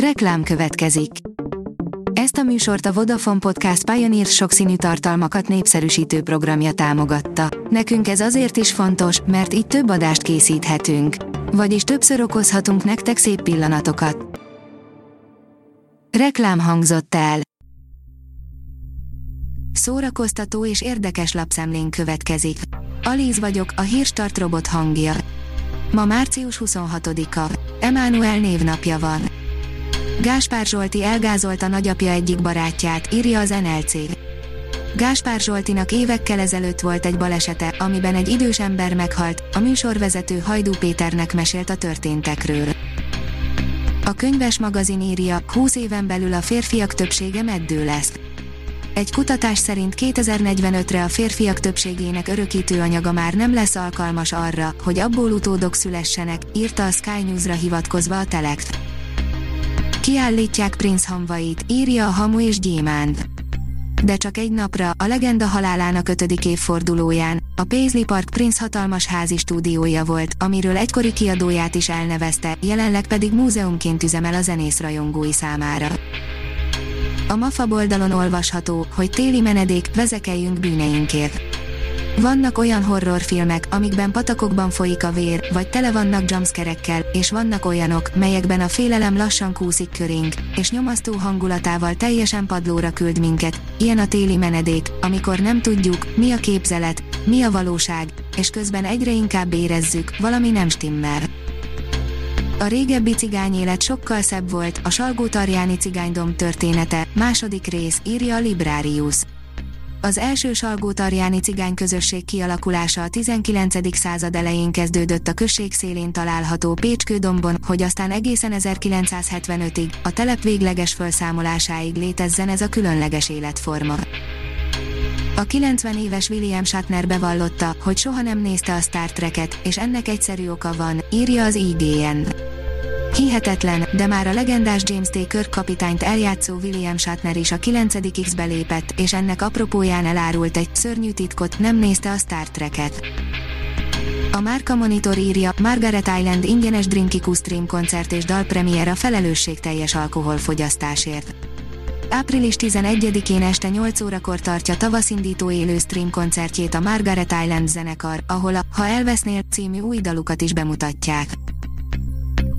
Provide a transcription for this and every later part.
Reklám következik. Ezt a műsort a Vodafone Podcast Pioneer sokszínű tartalmakat népszerűsítő programja támogatta. Nekünk ez azért is fontos, mert így több adást készíthetünk. Vagyis többször okozhatunk nektek szép pillanatokat. Reklám hangzott el. Szórakoztató és érdekes lapszemlén következik. Alíz vagyok, a hírstart robot hangja. Ma március 26-a. Emmanuel névnapja van. Gáspár Zsolti elgázolta nagyapja egyik barátját, írja az NLC. Gáspár Zsoltinak évekkel ezelőtt volt egy balesete, amiben egy idős ember meghalt, a műsorvezető Hajdú Péternek mesélt a történtekről. A könyves magazin írja, 20 éven belül a férfiak többsége meddő lesz. Egy kutatás szerint 2045-re a férfiak többségének örökítő anyaga már nem lesz alkalmas arra, hogy abból utódok szülessenek, írta a Sky News-ra hivatkozva a Telex. Kiállítják Prince hamvait, írja a Hamu és Gyémánt. De csak egy napra, a legenda halálának ötödik évfordulóján, a Paisley Park Prince hatalmas házi stúdiója volt, amiről egykori kiadóját is elnevezte, jelenleg pedig múzeumként üzemel a zenész rajongói számára. A MAFA oldalon olvasható, hogy téli menedék, vezekeljünk bűneinkért. Vannak olyan horrorfilmek, amikben patakokban folyik a vér, vagy tele vannak jumpscarekkel, és vannak olyanok, melyekben a félelem lassan kúszik körénk, és nyomasztó hangulatával teljesen padlóra küld minket. Ilyen a téli menedék, amikor nem tudjuk, mi a képzelet, mi a valóság, és közben egyre inkább érezzük, valami nem stimmel. A régebbi cigányélet sokkal szebb volt, a Salgó-Tarjáni cigánydom története, második rész, írja a Librarius. Az első Salgó-Tarjáni cigányközösség kialakulása a 19. század elején kezdődött a község szélén található Pécskődombon, hogy aztán egészen 1975-ig, a telep végleges felszámolásáig létezzen ez a különleges életforma. A 90 éves William Shatner bevallotta, hogy soha nem nézte a Star Trek-et, és ennek egyszerű oka van, írja az IGN. Hihetetlen, de már a legendás James T. Kirk kapitányt eljátszó William Shatner is a 9. X-be lépett, és ennek apropóján elárult egy szörnyű titkot, nem nézte a Star Trek-et. A Márka Monitor írja, Margaret Island ingyenes Drinkiku Stream koncert és dalpremier a felelősségteljes alkoholfogyasztásért. Április 11-én este 8 órakor tartja tavaszindító élő stream koncertjét a Margaret Island zenekar, ahol a Ha elvesznél című új dalukat is bemutatják.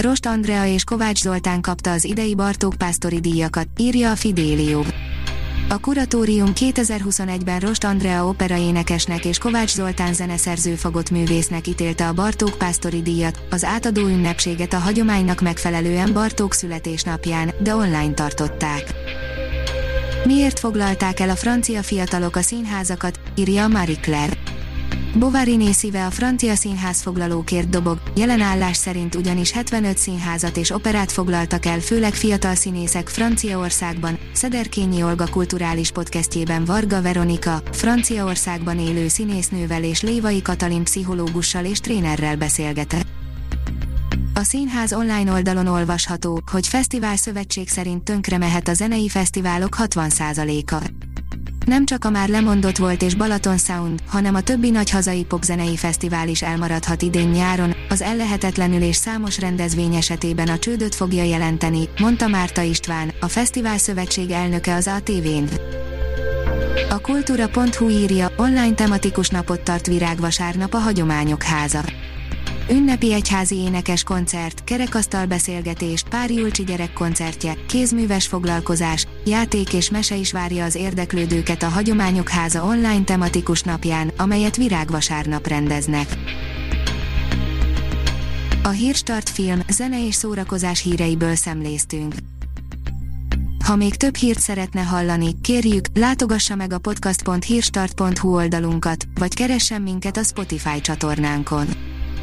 Rost Andrea és Kovács Zoltán kapta az idei Bartók Pásztori díjakat, írja a Fidélió. A kuratórium 2021-ben Rost Andrea operaénekesnek és Kovács Zoltán zeneszerző fogott művésznek ítélte a Bartók Pásztori díjat, az átadó ünnepséget a hagyománynak megfelelően Bartók születésnapján, de online tartották. Miért foglalták el a francia fiatalok a színházakat, írja Marie Claire. Bovariné szíve a francia színház foglalókért dobog, jelen állás szerint ugyanis 75 színházat és operát foglaltak el főleg fiatal színészek Franciaországban, Szederkényi Olga kulturális podcastjében Varga Veronika, Franciaországban élő színésznővel és Lévai Katalin pszichológussal és trénerrel beszélgetett. A színház online oldalon olvasható, hogy fesztivál szövetség szerint tönkre mehet a zenei fesztiválok 60%-a. Nem csak a már lemondott volt és Balaton Sound, hanem a többi nagy hazai popzenei fesztivál is elmaradhat idén nyáron, az ellehetetlenül és számos rendezvény esetében a csődöt fogja jelenteni, mondta Márta István, a Fesztivál Szövetség elnöke az ATV-n. A kultúra.hu írja, online tematikus napot tart virágvasárnap a Hagyományok Háza ünnepi egyházi énekes koncert, kerekasztal beszélgetés, Pár Julcsi gyerekkoncertje, kézműves foglalkozás, játék és mese is várja az érdeklődőket a Hagyományok Háza online tematikus napján, amelyet virágvasárnap rendeznek. A Hírstart film, zene és szórakozás híreiből szemléztünk. Ha még több hírt szeretne hallani, kérjük, látogassa meg a podcast.hírstart.hu oldalunkat, vagy keressen minket a Spotify csatornánkon